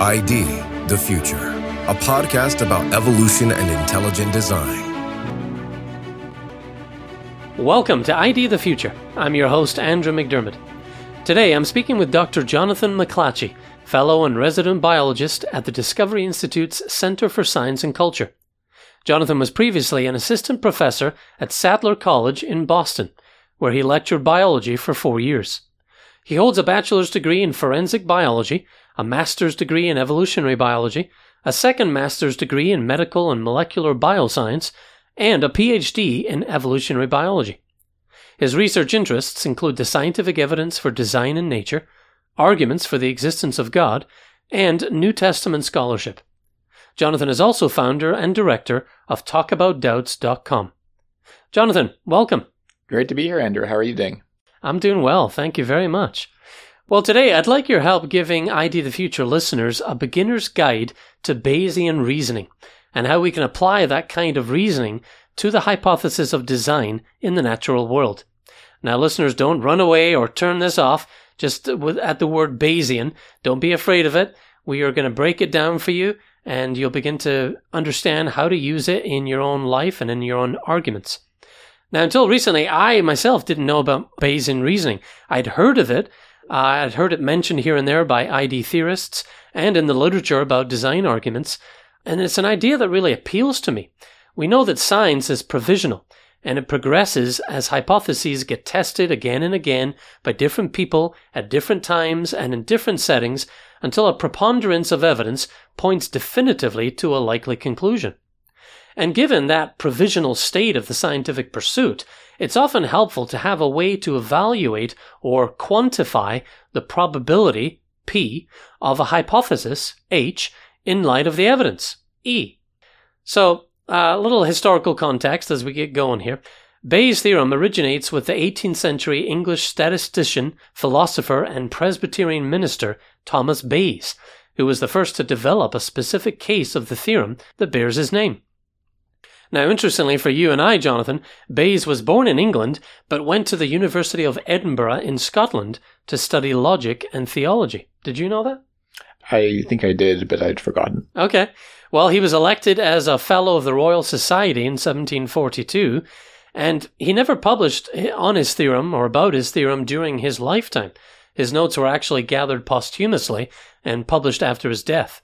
ID The Future, a podcast about evolution and intelligent design. Welcome to ID the Future. I'm your host, Andrew McDermott. Today I'm speaking with Dr. Jonathan McLatchie, fellow and resident biologist at the Discovery Institute's Center for Science and Culture. Jonathan was previously an assistant professor at Sattler College in Boston, where he lectured biology for four years. He holds a bachelor's degree in forensic biology, a master's degree in evolutionary biology, a second master's degree in medical and molecular bioscience, and a PhD in evolutionary biology. His research interests include the scientific evidence for design in nature, arguments for the existence of God, and New Testament scholarship. Jonathan is also founder and director of TalkAboutDoubts.com. Jonathan, welcome. Great to be here, Andrew. How are you doing? I'm doing well. Thank you very much. Well, today I'd like your help giving ID the Future listeners a beginner's guide to Bayesian reasoning and how we can apply that kind of reasoning to the hypothesis of design in the natural world. Now, listeners, don't run away or turn this off just at the word Bayesian. Don't be afraid of it. We are going to break it down for you and you'll begin to understand how to use it in your own life and in your own arguments. Now, until recently, I myself didn't know about Bayesian reasoning. I'd heard of it. Uh, I'd heard it mentioned here and there by ID theorists and in the literature about design arguments. And it's an idea that really appeals to me. We know that science is provisional and it progresses as hypotheses get tested again and again by different people at different times and in different settings until a preponderance of evidence points definitively to a likely conclusion. And given that provisional state of the scientific pursuit, it's often helpful to have a way to evaluate or quantify the probability, P, of a hypothesis, H, in light of the evidence, E. So, a uh, little historical context as we get going here. Bayes' theorem originates with the 18th century English statistician, philosopher, and Presbyterian minister Thomas Bayes, who was the first to develop a specific case of the theorem that bears his name. Now, interestingly for you and I, Jonathan, Bayes was born in England but went to the University of Edinburgh in Scotland to study logic and theology. Did you know that? I think I did, but I'd forgotten. Okay. Well, he was elected as a Fellow of the Royal Society in 1742, and he never published on his theorem or about his theorem during his lifetime. His notes were actually gathered posthumously and published after his death.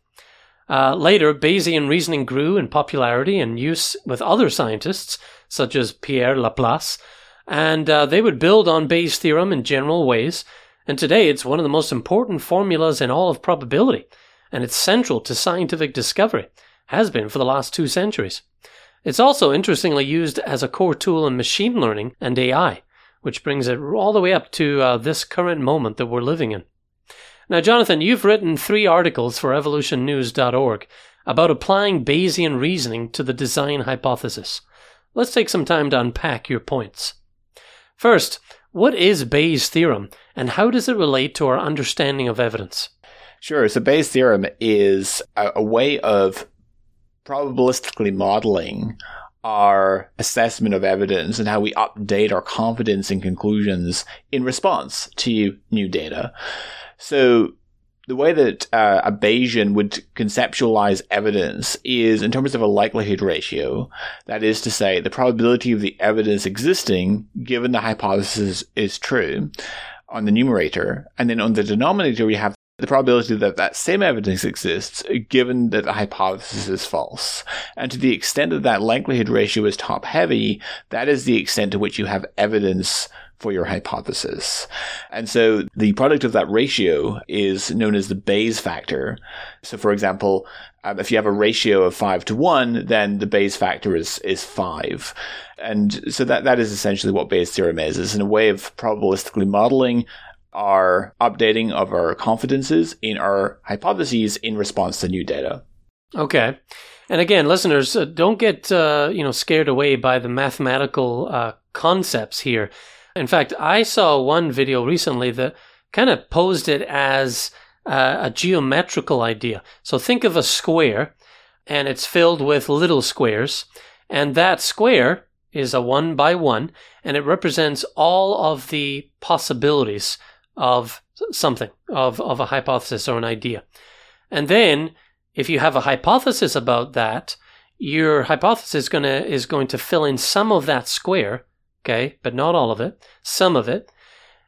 Uh, later, Bayesian reasoning grew in popularity and use with other scientists, such as Pierre Laplace, and uh, they would build on Bayes' theorem in general ways. And today, it's one of the most important formulas in all of probability, and it's central to scientific discovery, has been for the last two centuries. It's also interestingly used as a core tool in machine learning and AI, which brings it all the way up to uh, this current moment that we're living in. Now, Jonathan, you've written three articles for evolutionnews.org about applying Bayesian reasoning to the design hypothesis. Let's take some time to unpack your points. First, what is Bayes' theorem and how does it relate to our understanding of evidence? Sure. So Bayes' theorem is a, a way of probabilistically modeling our assessment of evidence and how we update our confidence in conclusions in response to new data. So the way that uh, a Bayesian would conceptualize evidence is in terms of a likelihood ratio. That is to say, the probability of the evidence existing given the hypothesis is true on the numerator. And then on the denominator, we have the probability that that same evidence exists given that the hypothesis is false. And to the extent that that likelihood ratio is top heavy, that is the extent to which you have evidence for your hypothesis. And so the product of that ratio is known as the Bayes factor. So for example, um, if you have a ratio of five to one, then the Bayes factor is, is five. And so that, that is essentially what Bayes theorem is. It's a way of probabilistically modeling our updating of our confidences in our hypotheses in response to new data. Okay. And again, listeners, uh, don't get uh, you know scared away by the mathematical uh, concepts here. In fact, I saw one video recently that kind of posed it as uh, a geometrical idea. So think of a square and it's filled with little squares, and that square is a one by one, and it represents all of the possibilities of something, of, of a hypothesis or an idea. And then if you have a hypothesis about that, your hypothesis gonna, is going to fill in some of that square, okay, but not all of it, some of it.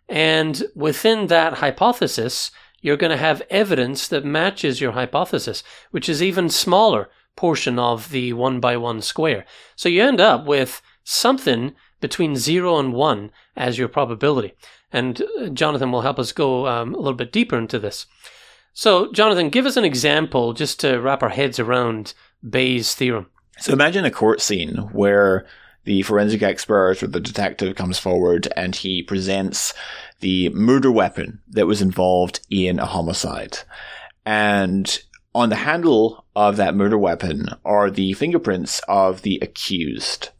And within that hypothesis, you're going to have evidence that matches your hypothesis, which is even smaller portion of the one by one square. So you end up with something between zero and one as your probability. And uh, Jonathan will help us go um, a little bit deeper into this. So, Jonathan, give us an example just to wrap our heads around Bayes' theorem. So, imagine a court scene where the forensic expert or the detective comes forward and he presents the murder weapon that was involved in a homicide. And on the handle of that murder weapon are the fingerprints of the accused.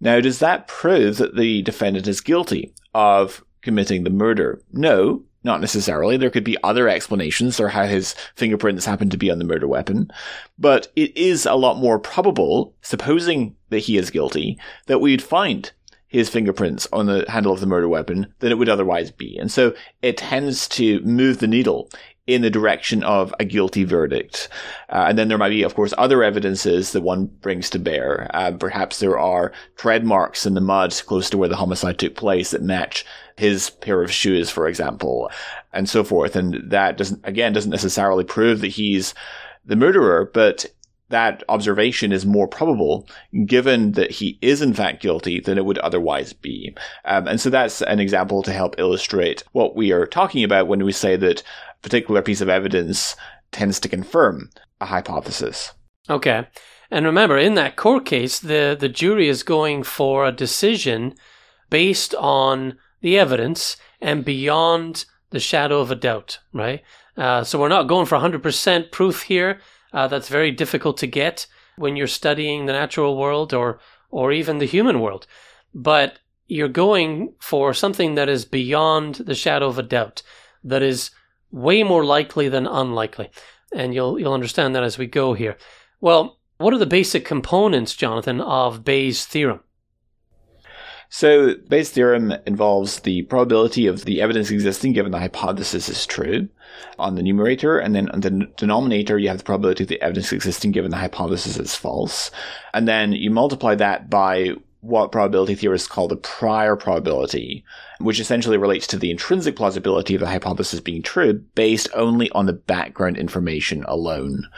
Now, does that prove that the defendant is guilty of committing the murder? No, not necessarily. There could be other explanations for how his fingerprints happen to be on the murder weapon. But it is a lot more probable, supposing that he is guilty, that we'd find his fingerprints on the handle of the murder weapon than it would otherwise be. And so it tends to move the needle in the direction of a guilty verdict. Uh, and then there might be, of course, other evidences that one brings to bear. Uh, perhaps there are tread marks in the mud close to where the homicide took place that match his pair of shoes, for example, and so forth. And that doesn't, again, doesn't necessarily prove that he's the murderer, but that observation is more probable given that he is in fact guilty than it would otherwise be. Um, and so that's an example to help illustrate what we are talking about when we say that particular piece of evidence tends to confirm a hypothesis. Okay. And remember, in that court case, the, the jury is going for a decision based on the evidence and beyond the shadow of a doubt, right? Uh, so we're not going for 100% proof here. Uh, that's very difficult to get when you're studying the natural world or or even the human world. But you're going for something that is beyond the shadow of a doubt, that is way more likely than unlikely. And you'll you'll understand that as we go here. Well, what are the basic components, Jonathan, of Bayes' theorem? So Bayes' theorem involves the probability of the evidence existing given the hypothesis is true on the numerator, and then on the denominator you have the probability of the evidence existing given the hypothesis is false. And then you multiply that by what probability theorists call the prior probability, which essentially relates to the intrinsic plausibility of the hypothesis being true based only on the background information alone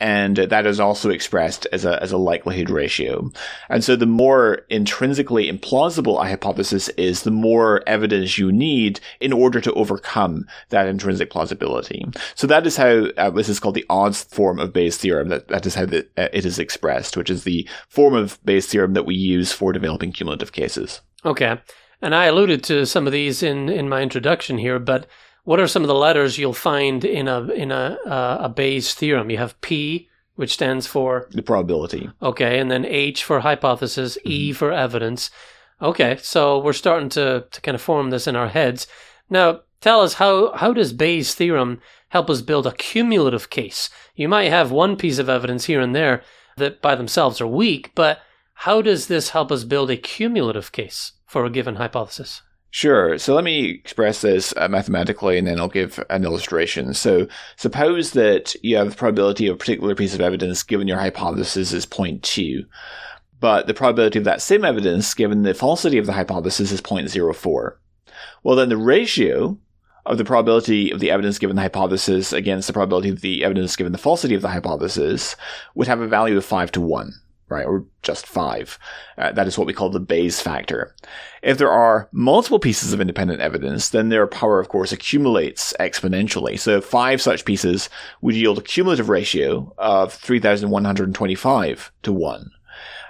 and that is also expressed as a, as a likelihood ratio. And so the more intrinsically implausible a hypothesis is, the more evidence you need in order to overcome that intrinsic plausibility. So that is how uh, this is called the odds form of Bayes' theorem. That, that is how the, uh, it is expressed, which is the form of Bayes' theorem that we use for developing cumulative cases. Okay. And I alluded to some of these in, in my introduction here, but what are some of the letters you'll find in a in a uh, a Bayes theorem? You have P, which stands for the probability. Okay, and then H for hypothesis, mm-hmm. E for evidence. Okay, so we're starting to to kind of form this in our heads. Now, tell us how how does Bayes' theorem help us build a cumulative case? You might have one piece of evidence here and there that by themselves are weak, but how does this help us build a cumulative case for a given hypothesis? Sure. So let me express this uh, mathematically and then I'll give an illustration. So suppose that you have the probability of a particular piece of evidence given your hypothesis is 0.2, but the probability of that same evidence given the falsity of the hypothesis is 0.04. Well, then the ratio of the probability of the evidence given the hypothesis against the probability of the evidence given the falsity of the hypothesis would have a value of 5 to 1 right? Or just five. Uh, that is what we call the Bayes factor. If there are multiple pieces of independent evidence, then their power, of course, accumulates exponentially. So five such pieces would yield a cumulative ratio of 3,125 to 1.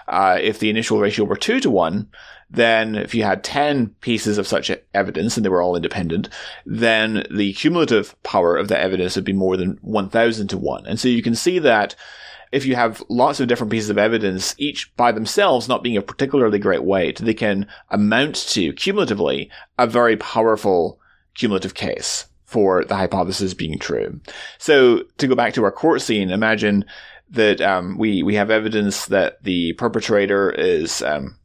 Uh, if the initial ratio were 2 to 1, then if you had 10 pieces of such evidence and they were all independent, then the cumulative power of the evidence would be more than 1,000 to 1. And so you can see that if you have lots of different pieces of evidence, each by themselves not being a particularly great weight, they can amount to cumulatively a very powerful cumulative case for the hypothesis being true. So to go back to our court scene, imagine that um, we we have evidence that the perpetrator is um,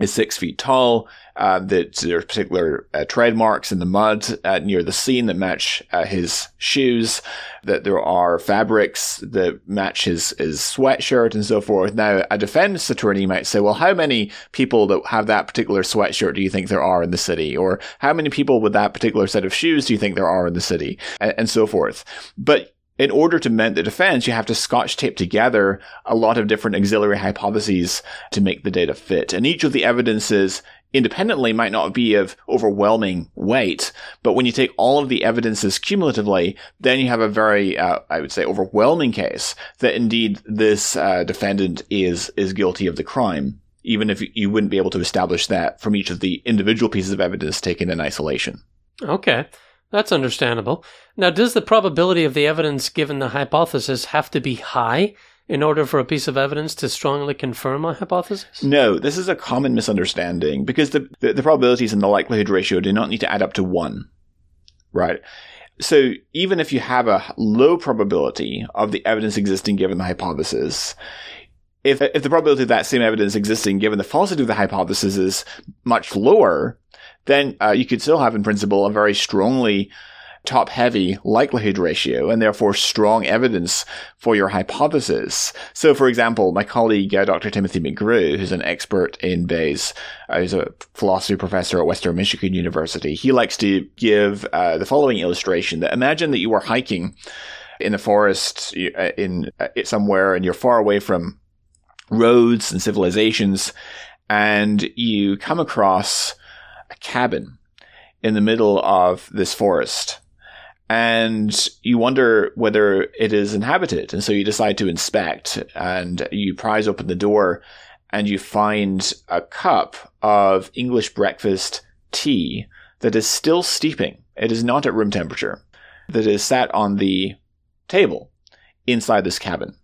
is six feet tall, uh, that there's particular uh, tread marks in the mud uh, near the scene that match uh, his shoes, that there are fabrics that match his, his sweatshirt and so forth. Now, a defense attorney might say, well, how many people that have that particular sweatshirt do you think there are in the city? Or how many people with that particular set of shoes do you think there are in the city? and, and so forth. But in order to mount the defense, you have to scotch tape together a lot of different auxiliary hypotheses to make the data fit. And each of the evidences independently might not be of overwhelming weight, but when you take all of the evidences cumulatively, then you have a very, uh, I would say, overwhelming case that indeed this uh, defendant is is guilty of the crime, even if you wouldn't be able to establish that from each of the individual pieces of evidence taken in isolation. Okay. That's understandable. Now, does the probability of the evidence given the hypothesis have to be high in order for a piece of evidence to strongly confirm a hypothesis? No, this is a common misunderstanding because the, the, the probabilities and the likelihood ratio do not need to add up to one. Right. So even if you have a low probability of the evidence existing given the hypothesis, if, if the probability of that same evidence existing given the falsity of the hypothesis is much lower, then uh, you could still have, in principle, a very strongly top heavy likelihood ratio and therefore strong evidence for your hypothesis. So, for example, my colleague, uh, Dr. Timothy McGrew, who's an expert in Bayes, uh, he's a philosophy professor at Western Michigan University, he likes to give uh, the following illustration that imagine that you are hiking in the forest uh, in uh, somewhere and you're far away from roads and civilizations and you come across a cabin in the middle of this forest. And you wonder whether it is inhabited. And so you decide to inspect and you prise open the door and you find a cup of English breakfast tea that is still steeping. It is not at room temperature, that is sat on the table inside this cabin.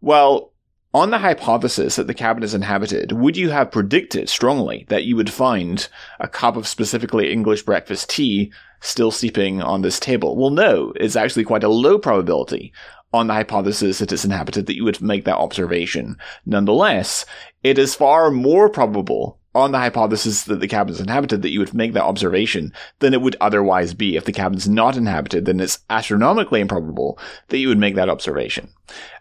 Well, on the hypothesis that the cabin is inhabited, would you have predicted strongly that you would find a cup of specifically English breakfast tea still steeping on this table? Well, no, it's actually quite a low probability on the hypothesis that it's inhabited that you would make that observation. Nonetheless, it is far more probable on the hypothesis that the cabin is inhabited that you would make that observation than it would otherwise be. If the cabin's not inhabited, then it's astronomically improbable that you would make that observation.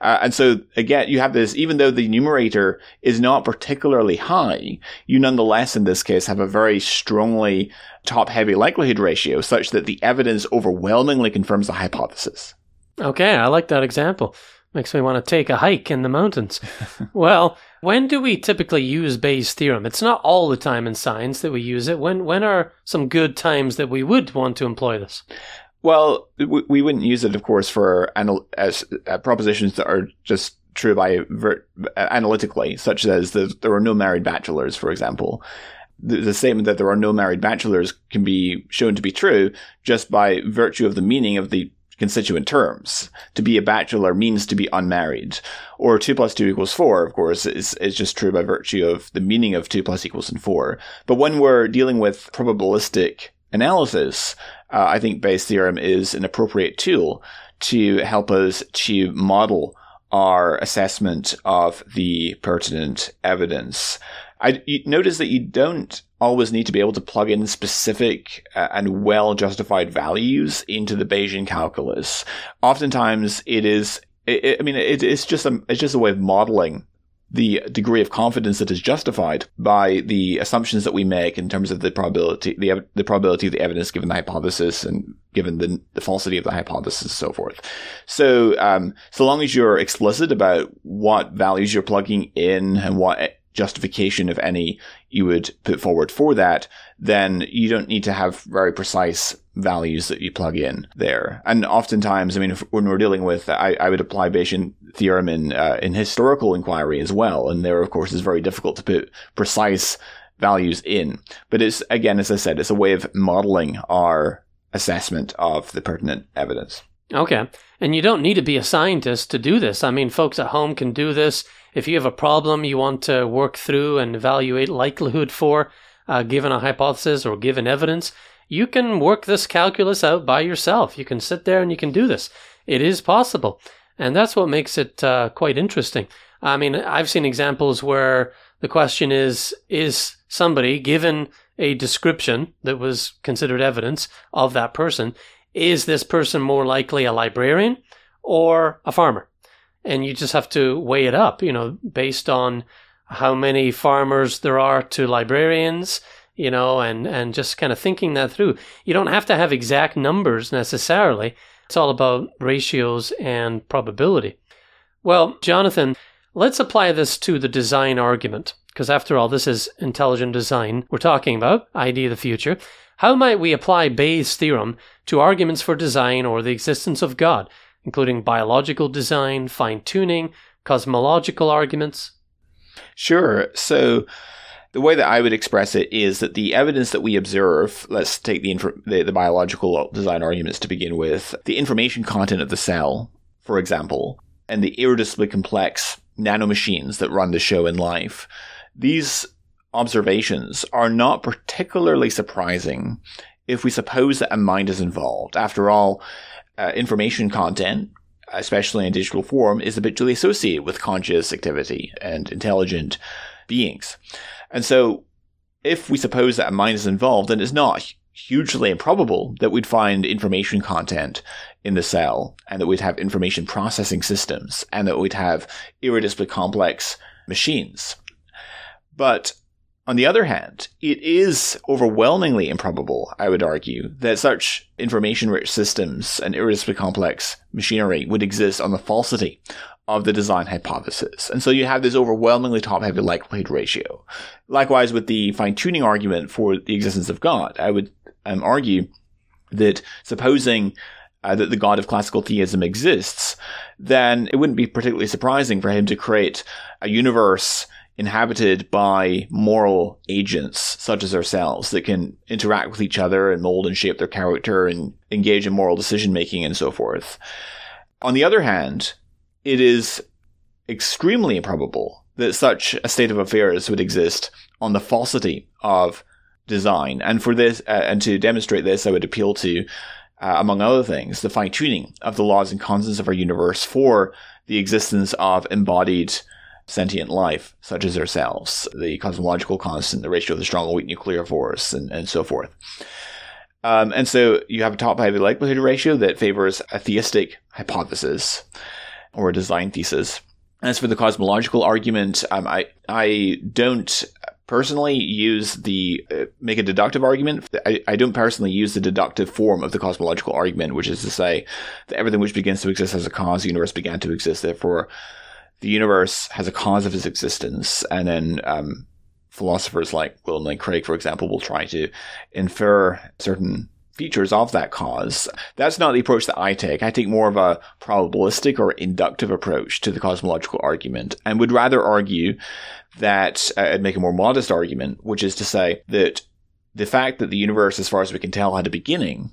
Uh, and so again, you have this, even though the numerator is not particularly high, you nonetheless in this case have a very strongly top heavy likelihood ratio such that the evidence overwhelmingly confirms the hypothesis. Okay, I like that example. Makes me want to take a hike in the mountains. well, when do we typically use Bayes' theorem? It's not all the time in science that we use it. When when are some good times that we would want to employ this? Well, we, wouldn't use it, of course, for anal- as uh, propositions that are just true by ver- analytically, such as the, there are no married bachelors, for example. The, the statement that there are no married bachelors can be shown to be true just by virtue of the meaning of the constituent terms. To be a bachelor means to be unmarried. Or 2 plus 2 equals 4, of course, is, is just true by virtue of the meaning of 2 plus equals and 4. But when we're dealing with probabilistic analysis, uh, I think Bayes' theorem is an appropriate tool to help us to model our assessment of the pertinent evidence. I notice that you don't always need to be able to plug in specific uh, and well justified values into the Bayesian calculus. Oftentimes, it is. It, I mean, it, it's just a it's just a way of modeling the degree of confidence that is justified by the assumptions that we make in terms of the probability, the, the probability of the evidence given the hypothesis and given the, the falsity of the hypothesis and so forth. So, um, so long as you're explicit about what values you're plugging in and what justification, if any, you would put forward for that, then you don't need to have very precise values that you plug in there. And oftentimes, I mean, when we're dealing with, I, I would apply Bayesian theorem in uh, in historical inquiry as well, and there, of course, is very difficult to put precise values in. But it's again, as I said, it's a way of modeling our assessment of the pertinent evidence. Okay. And you don't need to be a scientist to do this. I mean, folks at home can do this if you have a problem you want to work through and evaluate likelihood for, uh, given a hypothesis or given evidence, you can work this calculus out by yourself. You can sit there and you can do this. It is possible. And that's what makes it uh, quite interesting. I mean, I've seen examples where The question is is somebody given a description that was considered evidence of that person, is this person more likely a librarian or a farmer? And you just have to weigh it up, you know, based on how many farmers there are to librarians, you know, and, and just kind of thinking that through. You don't have to have exact numbers necessarily. It's all about ratios and probability. Well, Jonathan, let's apply this to the design argument, because after all, this is intelligent design we're talking about, idea of the future. How might we apply Bayes' theorem to arguments for design or the existence of God, including biological design, fine tuning, cosmological arguments? Sure. So, the way that I would express it is that the evidence that we observe, let's take the, inf- the, the biological design arguments to begin with, the information content of the cell, for example, and the irreducibly complex nanomachines that run the show in life, these observations are not particularly surprising if we suppose that a mind is involved. After all, uh, information content, especially in digital form, is habitually associated with conscious activity and intelligent beings. And so, if we suppose that a mind is involved, then it's not hugely improbable that we'd find information content in the cell and that we'd have information processing systems and that we'd have irreducibly complex machines. But on the other hand, it is overwhelmingly improbable, I would argue, that such information rich systems and irreducibly complex machinery would exist on the falsity of the design hypothesis. And so you have this overwhelmingly top heavy likelihood ratio. Likewise, with the fine tuning argument for the existence of God, I would um, argue that supposing uh, that the God of classical theism exists, then it wouldn't be particularly surprising for him to create a universe inhabited by moral agents such as ourselves that can interact with each other and mold and shape their character and engage in moral decision making and so forth. On the other hand, it is extremely improbable that such a state of affairs would exist on the falsity of design. And for this, uh, and to demonstrate this, I would appeal to, uh, among other things, the fine tuning of the laws and constants of our universe for the existence of embodied sentient life, such as ourselves, the cosmological constant, the ratio of the strong and weak nuclear force, and, and so forth. Um, and so you have a top heavy likelihood ratio that favors a theistic hypothesis or a design thesis. As for the cosmological argument, um, I I don't personally use the uh, make a deductive argument. I, I don't personally use the deductive form of the cosmological argument, which is to say that everything which begins to exist has a cause, the universe began to exist, therefore the universe has a cause of its existence, and then um, philosophers like William Lane Craig, for example, will try to infer certain features of that cause. That's not the approach that I take. I take more of a probabilistic or inductive approach to the cosmological argument and would rather argue that, uh, make a more modest argument, which is to say that the fact that the universe, as far as we can tell, had a beginning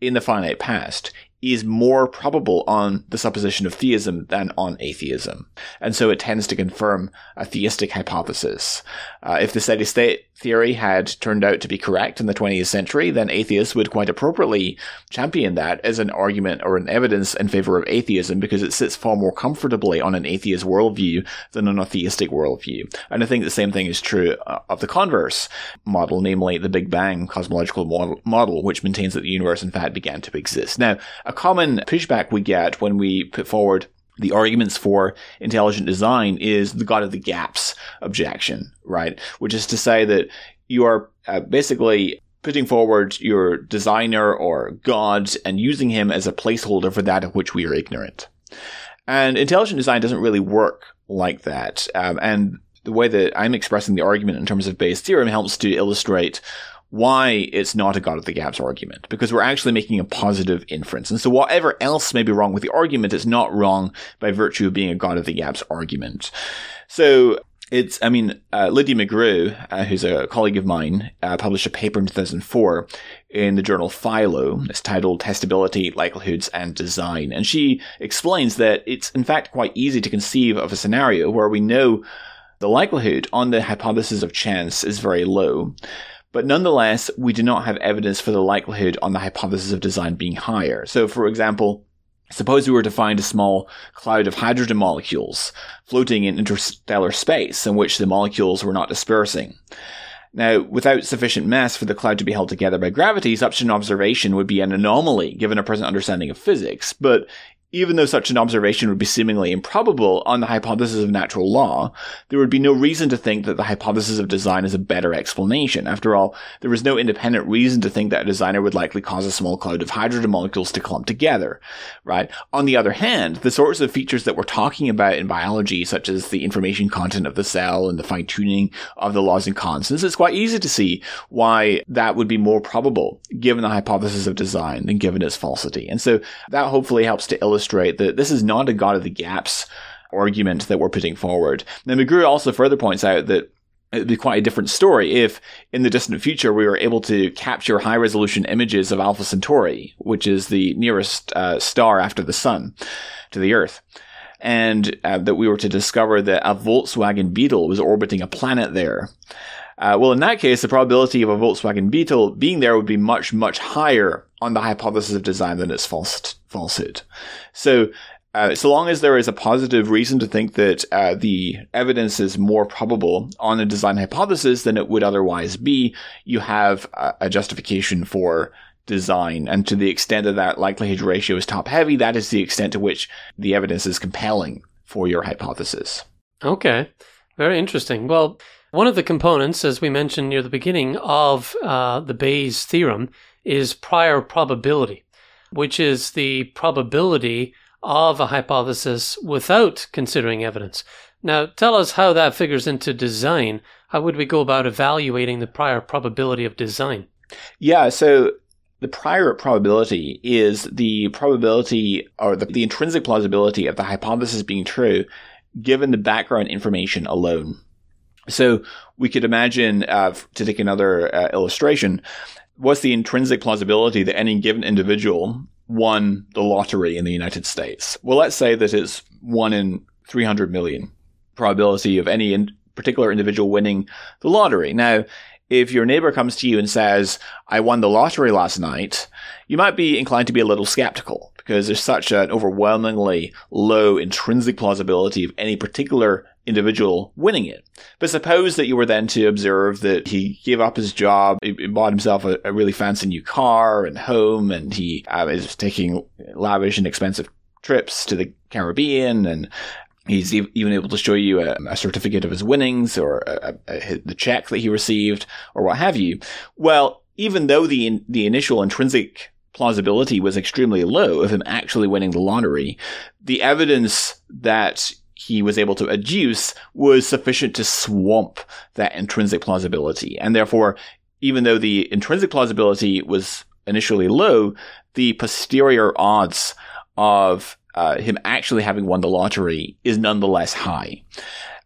in the finite past is more probable on the supposition of theism than on atheism. And so it tends to confirm a theistic hypothesis. Uh, if the steady state theory had turned out to be correct in the 20th century, then atheists would quite appropriately champion that as an argument or an evidence in favor of atheism because it sits far more comfortably on an atheist worldview than on a theistic worldview. And I think the same thing is true uh, of the converse model, namely the Big Bang cosmological model, model, which maintains that the universe in fact began to exist. Now, a common pushback we get when we put forward the arguments for intelligent design is the God of the gaps objection, right? Which is to say that you are uh, basically putting forward your designer or God and using him as a placeholder for that of which we are ignorant. And intelligent design doesn't really work like that. Um, and the way that I'm expressing the argument in terms of Bayes' theorem helps to illustrate why it's not a God of the gaps argument, because we're actually making a positive inference. And so whatever else may be wrong with the argument, it's not wrong by virtue of being a God of the gaps argument. So it's, I mean, uh, Lydia McGrew, uh, who's a colleague of mine, uh, published a paper in 2004 in the journal Philo. It's titled Testability, Likelihoods, and Design. And she explains that it's in fact quite easy to conceive of a scenario where we know the likelihood on the hypothesis of chance is very low. But nonetheless, we do not have evidence for the likelihood on the hypothesis of design being higher. So, for example, Suppose we were to find a small cloud of hydrogen molecules floating in interstellar space in which the molecules were not dispersing. Now, without sufficient mass for the cloud to be held together by gravity, such an observation would be an anomaly given our present understanding of physics. But even though such an observation would be seemingly improbable on the hypothesis of natural law, there would be no reason to think that the hypothesis of design is a better explanation. After all, there is no independent reason to think that a designer would likely cause a small cloud of hydrogen molecules to clump together, right? On the other hand, the sorts of features that we're talking about in biology, such as the information content of the cell and the fine tuning of the laws and constants, it's quite easy to see why that would be more probable given the hypothesis of design than given its falsity. And so that hopefully helps to illustrate illustrate that this is not a God of the gaps argument that we're putting forward. Now, McGrew also further points out that it would be quite a different story if in the distant future we were able to capture high resolution images of Alpha Centauri, which is the nearest uh, star after the sun to the Earth. And uh, that we were to discover that a Volkswagen Beetle was orbiting a planet there. Uh, well, in that case, the probability of a Volkswagen Beetle being there would be much, much higher on the hypothesis of design than its false- falsehood. So, uh, so long as there is a positive reason to think that uh, the evidence is more probable on a design hypothesis than it would otherwise be, you have a, a justification for design. And to the extent that that likelihood ratio is top heavy, that is the extent to which the evidence is compelling for your hypothesis. Okay. Very interesting. Well, one of the components, as we mentioned near the beginning, of uh, the Bayes theorem is prior probability, which is the probability of a hypothesis without considering evidence. Now, tell us how that figures into design. How would we go about evaluating the prior probability of design? Yeah, so the prior probability is the probability or the, the intrinsic plausibility of the hypothesis being true given the background information alone. So we could imagine, uh, to take another uh, illustration, what's the intrinsic plausibility that any given individual won the lottery in the United States? Well, let's say that it's one in 300 million probability of any in particular individual winning the lottery. Now, if your neighbor comes to you and says, I won the lottery last night, you might be inclined to be a little skeptical because there's such an overwhelmingly low intrinsic plausibility of any particular individual winning it. But suppose that you were then to observe that he gave up his job, he bought himself a, a really fancy new car and home, and he uh, is taking lavish and expensive trips to the Caribbean and He's even able to show you a, a certificate of his winnings or a, a, the check that he received or what have you. Well, even though the the initial intrinsic plausibility was extremely low of him actually winning the lottery, the evidence that he was able to adduce was sufficient to swamp that intrinsic plausibility. And therefore, even though the intrinsic plausibility was initially low, the posterior odds of uh, him actually having won the lottery is nonetheless high.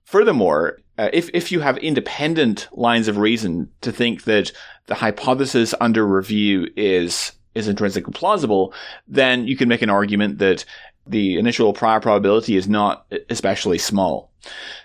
Furthermore, uh, if, if you have independent lines of reason to think that the hypothesis under review is is intrinsically plausible, then you can make an argument that the initial prior probability is not especially small.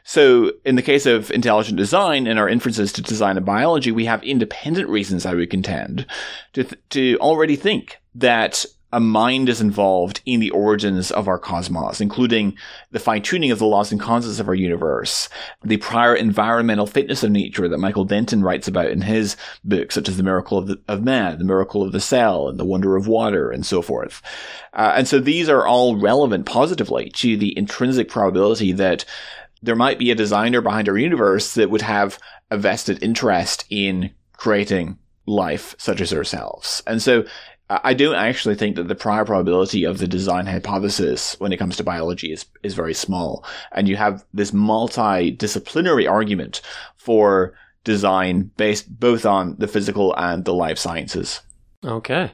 So in the case of intelligent design and our inferences to design and biology, we have independent reasons, I would contend, to, th- to already think that a mind is involved in the origins of our cosmos, including the fine tuning of the laws and constants of our universe, the prior environmental fitness of nature that Michael Denton writes about in his books, such as The Miracle of, the, of Man, The Miracle of the Cell, and The Wonder of Water, and so forth. Uh, and so these are all relevant positively to the intrinsic probability that there might be a designer behind our universe that would have a vested interest in creating life such as ourselves. And so I don't actually think that the prior probability of the design hypothesis when it comes to biology is, is very small. And you have this multidisciplinary argument for design based both on the physical and the life sciences. Okay.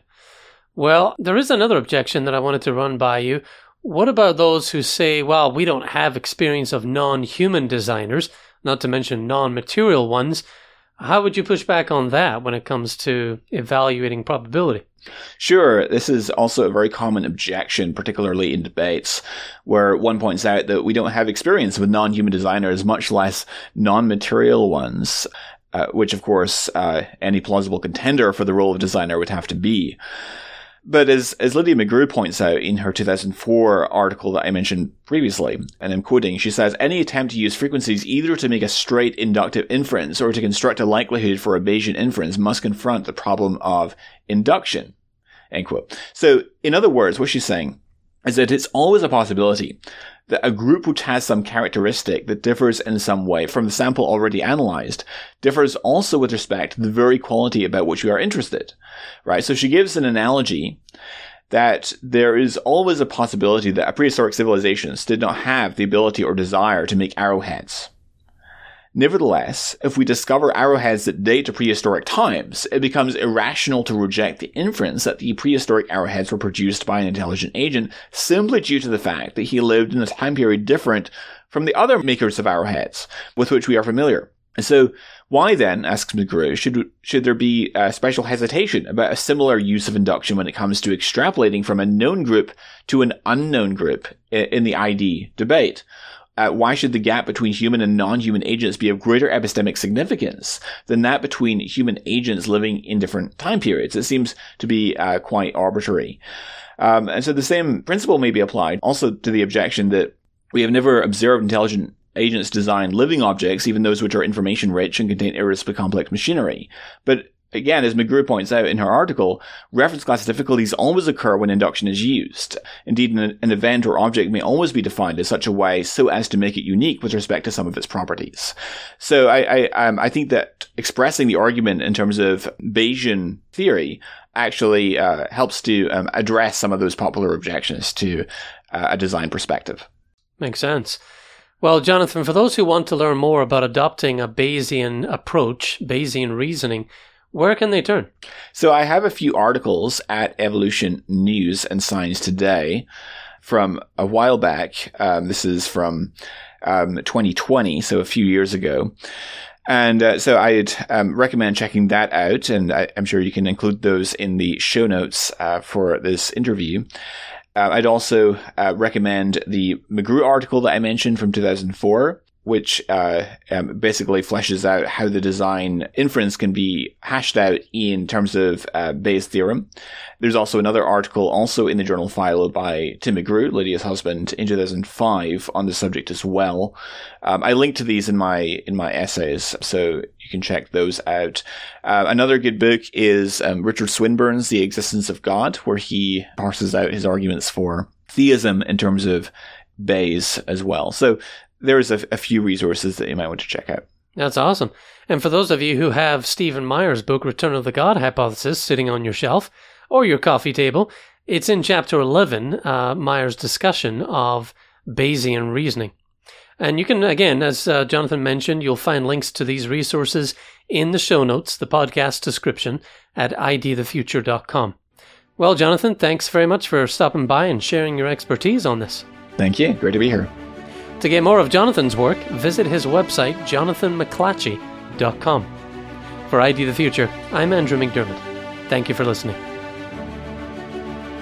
Well, there is another objection that I wanted to run by you. What about those who say, well, we don't have experience of non human designers, not to mention non material ones? How would you push back on that when it comes to evaluating probability? Sure, this is also a very common objection, particularly in debates, where one points out that we don't have experience with non human designers, much less non material ones, uh, which, of course, uh, any plausible contender for the role of designer would have to be. But as, as Lydia McGrew points out in her 2004 article that I mentioned previously, and I'm quoting, she says, any attempt to use frequencies either to make a straight inductive inference or to construct a likelihood for a Bayesian inference must confront the problem of induction. End quote. So, in other words, what she's saying is that it's always a possibility that a group which has some characteristic that differs in some way from the sample already analyzed differs also with respect to the very quality about which we are interested, right? So she gives an analogy that there is always a possibility that prehistoric civilizations did not have the ability or desire to make arrowheads. Nevertheless, if we discover arrowheads that date to prehistoric times, it becomes irrational to reject the inference that the prehistoric arrowheads were produced by an intelligent agent simply due to the fact that he lived in a time period different from the other makers of arrowheads with which we are familiar. And so, why then, asks McGrew, should, should there be a special hesitation about a similar use of induction when it comes to extrapolating from a known group to an unknown group in the ID debate? Uh, why should the gap between human and non-human agents be of greater epistemic significance than that between human agents living in different time periods? It seems to be uh, quite arbitrary. Um, and so the same principle may be applied also to the objection that we have never observed intelligent agents design living objects, even those which are information rich and contain irreducibly complex machinery. But Again, as McGrew points out in her article, reference class difficulties always occur when induction is used. Indeed, an, an, event or object may always be defined in such a way so as to make it unique with respect to some of its properties. So I, I, um, I think that expressing the argument in terms of Bayesian theory actually uh, helps to um, address some of those popular objections to uh, a design perspective. Makes sense. Well, Jonathan, for those who want to learn more about adopting a Bayesian approach, Bayesian reasoning, where can they turn? So I have a few articles at Evolution News and Science Today from a while back. Um, this is from um, 2020, so a few years ago. And uh, so I'd um, recommend checking that out, and I, am sure you can include those in the show notes uh, for this interview. Uh, I'd also uh, recommend the McGrew article that I mentioned from 2004 which uh, um, basically fleshes out how the design inference can be hashed out in terms of uh, Bayes' theorem. There's also another article also in the journal Philo by Tim McGrew, Lydia's husband, in 2005 on the subject as well. Um, I linked to these in my in my essays, so you can check those out. Uh, another good book is um, Richard Swinburne's The Existence of God, where he parses out his arguments for theism in terms of Bayes as well. So there's a, a few resources that you might want to check out. That's awesome. And for those of you who have Stephen Meyer's book, Return of the God Hypothesis, sitting on your shelf or your coffee table, it's in chapter 11, uh, Meyer's discussion of Bayesian reasoning. And you can, again, as uh, Jonathan mentioned, you'll find links to these resources in the show notes, the podcast description at idthefuture.com. Well, Jonathan, thanks very much for stopping by and sharing your expertise on this. Thank you. Great to be here. To get more of Jonathan's work, visit his website, jonathanmclatchie.com. For ID the Future, I'm Andrew McDermott. Thank you for listening.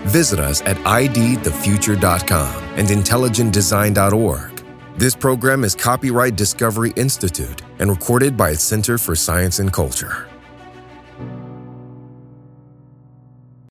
Visit us at idthefuture.com and intelligentdesign.org. This program is copyright Discovery Institute and recorded by its Center for Science and Culture.